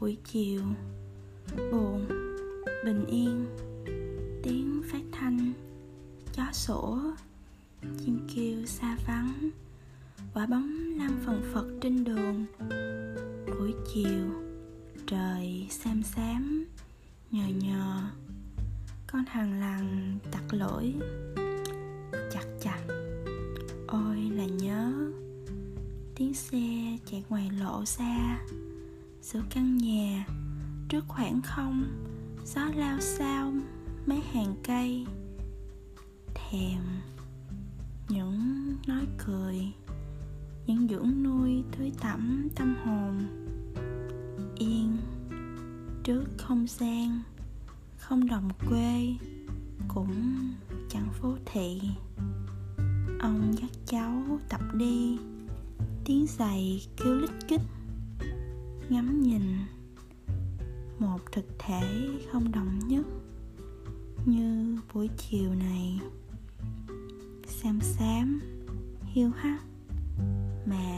buổi chiều. Buồn, bình yên, tiếng phát thanh, chó sủa, chim kêu xa vắng, quả bóng lăn phần phật trên đường. Buổi chiều, trời xám xám, nhờ nhờ, con thằng lằn tặc lỗi, chặt chặt. Ôi là nhớ, tiếng xe chạy ngoài lộ xa giữa căn nhà. Trước khoảng không, gió lao sao mấy hàng cây. Thèm những nói cười, những dưỡng nuôi tưới tẩm tâm hồn. Yên trước không gian, không đồng quê cũng chẳng phố thị. Ông dắt cháu tập đi, tiếng giày kêu lít kích ngắm nhìn một thực thể không đồng nhất như buổi chiều này, xám xám, hiu hắt mà